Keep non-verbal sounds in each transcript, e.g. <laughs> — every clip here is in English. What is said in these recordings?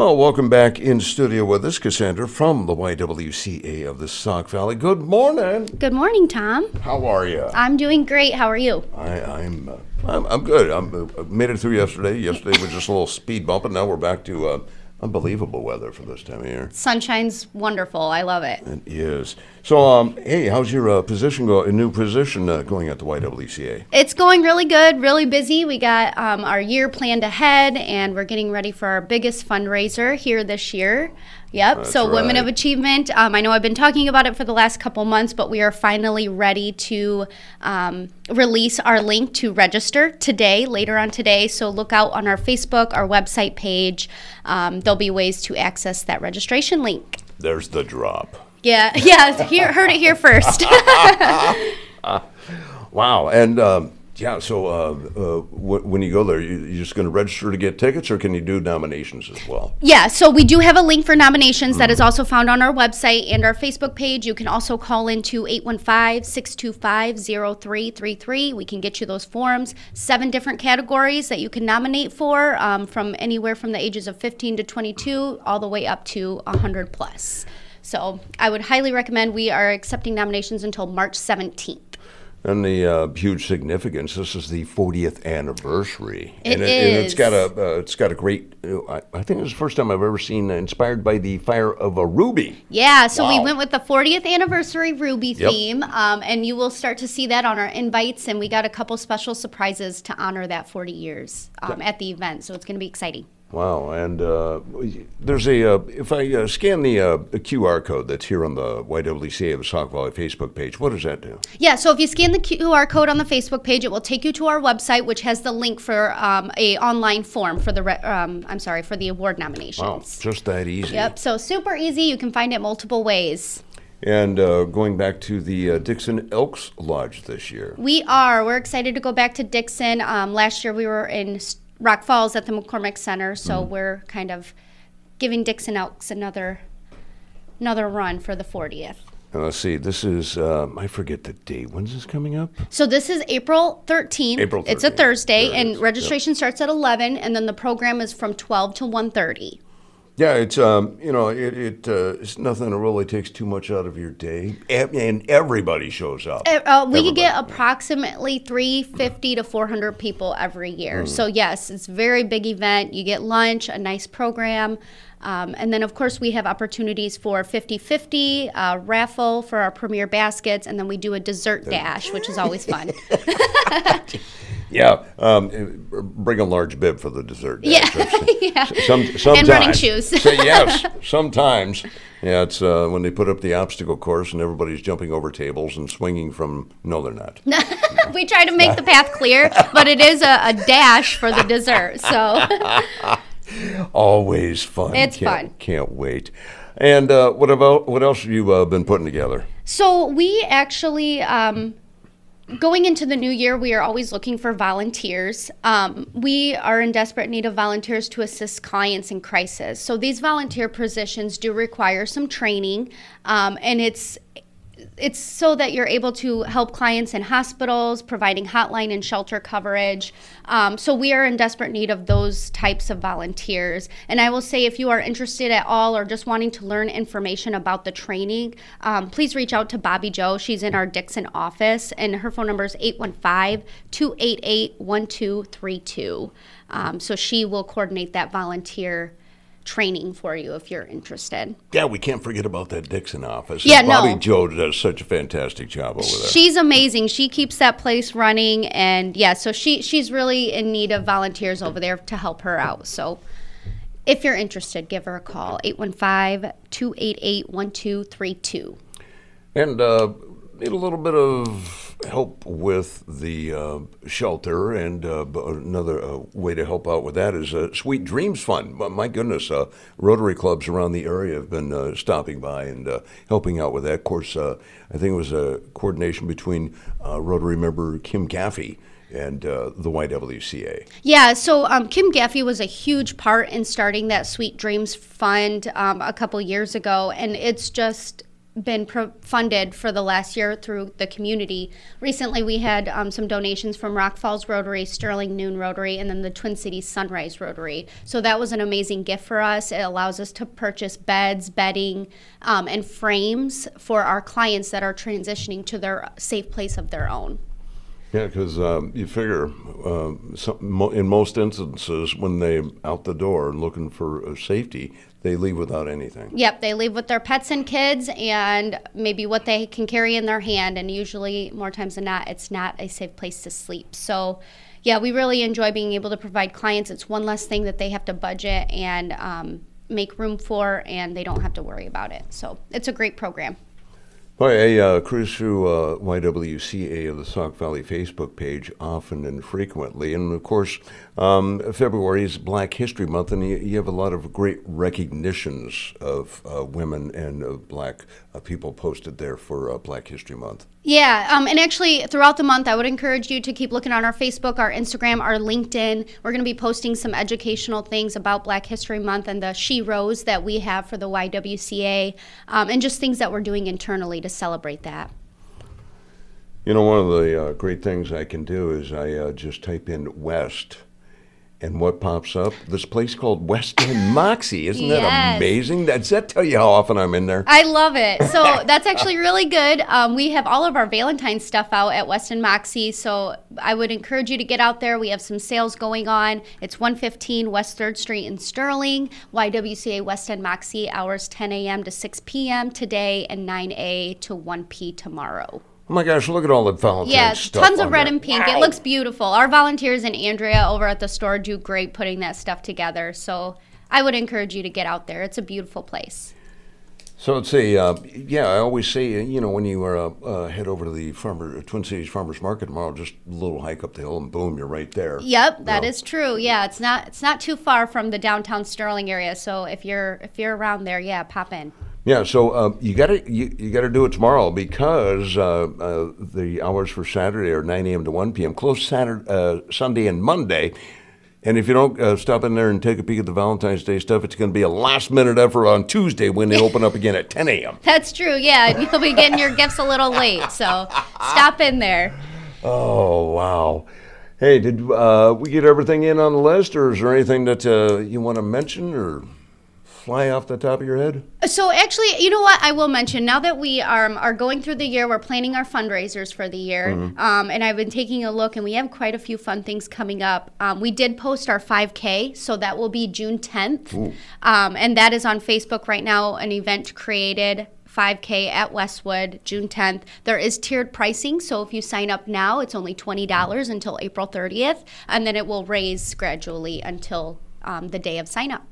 Well, welcome back in studio with us, Cassandra from the YWCA of the Sauk Valley. Good morning. Good morning, Tom. How are you? I'm doing great. How are you? I, I'm, uh, I'm I'm good. I'm uh, made it through yesterday. Yesterday was just a little speed bump, and now we're back to uh, unbelievable weather for this time of year. Sunshine's wonderful. I love it. It is. So, um, hey, how's your uh, position go? A new position uh, going at the YWCA? It's going really good, really busy. We got um, our year planned ahead, and we're getting ready for our biggest fundraiser here this year. Yep. That's so, Women of Achievement. Um, I know I've been talking about it for the last couple months, but we are finally ready to um, release our link to register today, later on today. So, look out on our Facebook, our website page. Um, there'll be ways to access that registration link. There's the drop. Yeah, <laughs> yeah. Here, heard it here first. <laughs> <laughs> Wow. And um, yeah, so uh, uh, wh- when you go there, you, you're just going to register to get tickets, or can you do nominations as well? Yeah, so we do have a link for nominations that is also found on our website and our Facebook page. You can also call into 815 625 0333. We can get you those forms. Seven different categories that you can nominate for, um, from anywhere from the ages of 15 to 22 all the way up to 100 plus. So I would highly recommend we are accepting nominations until March 17th. And the uh, huge significance. This is the 40th anniversary, It and, and it's is. got a uh, it's got a great. Uh, I, I think it's the first time I've ever seen uh, inspired by the fire of a ruby. Yeah, so we went with the 40th anniversary Ruby Yep. theme, um, and you will start to see that on our invites. And we got a couple special surprises to honor that 40 years um, at the event, so it's going to be exciting. Wow! And uh, there's a uh, if I uh, scan the, uh, the QR code that's here on the YWCA of Sauk Valley Facebook page, what does that do? Yeah, so if you scan the QR code on the Facebook page, it will take you to our website, which has the link for um, a online form for the re- um, I'm sorry for the award nominations. Wow! Just that easy. Yep, so super easy. You can find it multiple ways. And uh, going back to the uh, Dixon Elks Lodge this year. We are. We're excited to go back to Dixon. Um, last year we were in Rock Falls at the McCormick Center, so we're kind of giving Dixon Elks another another run for the 40th. And let's see, this is um, I forget the date. When's this coming up? So this is April 13th. April 13th. It's a 13th. Thursday, and is. Yep. registration starts at 11, and then the program is from 12 to 1:30. Yeah, it's um, you know, it, it uh, it's nothing that really takes too much out of your day, and, everybody shows up. Uh, we Everybody. get approximately 350 to 400 people every year. So yes, it's a very big event. You get lunch, a nice program. Um, and then, of course, we have opportunities for 50 50, uh, raffle for our premier baskets, and then we do a dessert dash, which is always fun. <laughs> <laughs> Yeah, um, bring a large bib for the dessert. Yeah, <laughs> yeah. Some, sometimes, And running shoes. <laughs> Say yes, <laughs> sometimes. Yeah, it's uh, when they put up the obstacle course and everybody's jumping over tables and swinging from. No, they're not. we try to make the path clear, but it is a, a dash for the dessert. So. Always fun. It's can't, fun. Can't wait. And uh, what about what else have you uh, been putting together? So we actually, um, going into the new year, we are always looking for volunteers. Um, we are in desperate need of volunteers to assist clients in crisis. So these volunteer positions do require some training, um, and it's it's so that you're able to help clients in hospitals, providing hotline and shelter coverage. Um, so we are in desperate need of those types of volunteers. And I will say, if you are interested at all or just wanting to learn information about the training, um, please reach out to Bobby Joe. She's in our Dixon office, and her phone number is 815 288 1232. Um, So she will coordinate that volunteer training for you if you're interested. Yeah, we can't forget about that Dixon office. Yeah, Bobby no. Joe does such a fantastic job over there. She's amazing. She keeps that place running, and yeah, so she she's really in need of volunteers over there to help her out. So, if you're interested, give her a call 815-288-1232. And uh, need a little bit of help with the uh, shelter, and uh, another uh, way to help out with that is a Sweet Dreams Fund. My, goodness, uh, Rotary clubs around the area have been uh, stopping by and uh, helping out with that. Of course, uh, I think it was a coordination between uh, Rotary member Kim Gaffey and uh, the YWCA. Yeah, so um, Kim Gaffey was a huge part in starting that Sweet Dreams Fund um, a couple years ago, and it's just been pro- funded for the last year through the community. Recently, we had um, some donations from Rock Falls Rotary, Sterling Noon Rotary, and then the Twin Cities Sunrise Rotary. So that was an amazing gift for us. It allows us to purchase beds, bedding, um, and frames for our clients that are transitioning to their safe place of their own. Yeah, because um, you figure uh, some, mo- in most instances when they out the door looking for uh, safety, they leave without anything. Yep, they leave with their pets and kids and maybe what they can carry in their hand. And usually, more times than not, it's not a safe place to sleep. So, yeah, we really enjoy being able to provide clients. It's one less thing that they have to budget and um, make room for, and they don't have to worry about it. So, it's a great program. Boy, I uh, cruise through uh, YWCA of the Sauk Valley Facebook page often and frequently. And of course, um, February is Black History Month, and you, you have a lot of great recognitions of uh, women and of black uh, people posted there for uh, Black History Month. Yeah, um, and actually, throughout the month, I would encourage you to keep looking on our Facebook, our Instagram, our LinkedIn. We're going to be posting some educational things about Black History Month and the She Rose that we have for the YWCA, um, and just things that we're doing internally to celebrate that. You know, one of the uh, great things I can do is I uh, just type in West. And what pops up? This place called West End Moxie. Isn't that amazing? Does that tell you how often I'm in there? I love it. So <laughs> that's actually really good. Um, we have all of our Valentine's stuff out at West End Moxie. So I would encourage you to get out there. We have some sales going on. It's 115 West 3rd Street in Sterling. YWCA West End Moxie, hours 10 a.m. to 6 p.m. today and 9 a to 1 p tomorrow. Oh my gosh, look at all the Valentine's Yeah, stuff. tons of red there. and pink. Wow. It looks beautiful. Our volunteers and Andrea over at the store do great putting that stuff together. So I would encourage you to get out there. It's a beautiful place. So let's see. Uh, yeah, I always say, uh, you know, when you uh, uh, head over to the farmer Twin Cities Farmers Market tomorrow, just a little hike up the hill, and boom, you're right there. Yep, that is Yeah. true. Yeah, it's not it's not too far from the downtown Sterling area. So if you're if you're around there, yeah, pop in. Yeah, so uh, you got to you, you got to do it tomorrow because uh, uh, the hours for Saturday are 9 a.m. to 1 p.m. Closed Saturday, uh, Sunday, and Monday. And if you don't uh, stop in there and take a peek at the Valentine's Day stuff, it's going to be a last minute effort on Tuesday when they open up again at 10 a.m. That's true. Yeah, you'll be getting your gifts a little late. So stop in there. Oh wow! Hey, did uh, we get everything in on the list, or is there anything that uh, you want to mention or fly off the top of your head? So actually, you know what? I will mention now that we are, are going through the year, we're planning our fundraisers for the year, um, and I've been taking a look, and we have quite a few fun things coming up. Um, we did post our 5K, so that will be June 10th, um, and that is on Facebook right now. An event created. 5K at Westwood, June 10th. There is tiered pricing, so if you sign up now, it's only $20 until April 30th, and then it will raise gradually until um, the day of sign up.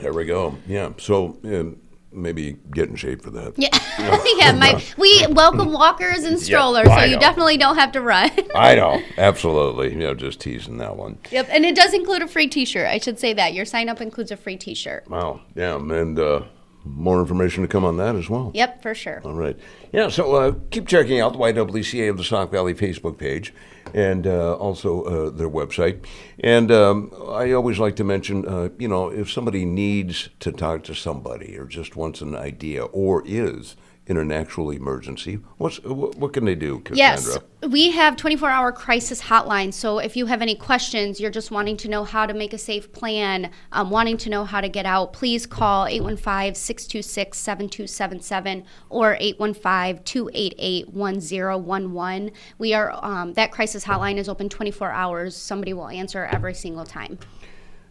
There we go. Yeah. So uh, maybe get in shape for that. Yeah, <laughs> <laughs> yeah. My we welcome walkers and <laughs> strollers, so you know. definitely don't have to run. I know. Absolutely. You know, just teasing that one. yep, and it does include a free T-shirt. I should say that your sign up includes a free T-shirt. Wow. Yeah. And uh, more information to come on that as well. Yep, for sure. All right. Yeah, so uh, keep checking out the YWCA of the Sauk Valley Facebook page and uh, also uh, their website. And um, I always like to mention, uh, you know, if somebody needs to talk to somebody or just wants an idea or is in an actual emergency, what's, what, what can they do, Cassandra? Yes, we have 24-hour crisis hotline. So if you have any questions, you're just wanting to know how to make a safe plan, um, wanting to know how to get out, please call 815-626-7277 or 815-288-1011. We are um, that crisis hotline is open 24 hours. Somebody will answer every single time.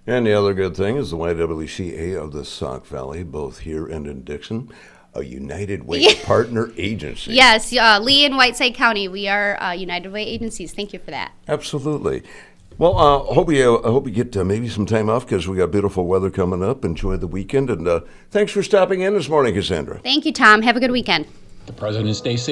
And the other good thing is the YWCA of the Sauk Valley, both here and in Dixon, a United Way Yeah. partner agency. Yes, uh, Lee and Whiteside County, we are uh, United Way agencies. Thank you for that. Absolutely. Well, uh, hope you uh, hope you get uh, maybe some time off because we got beautiful weather coming up. Enjoy the weekend, and uh, thanks for stopping in this morning, Cassandra. Thank you, Tom. Have a good weekend. The President's Day Savings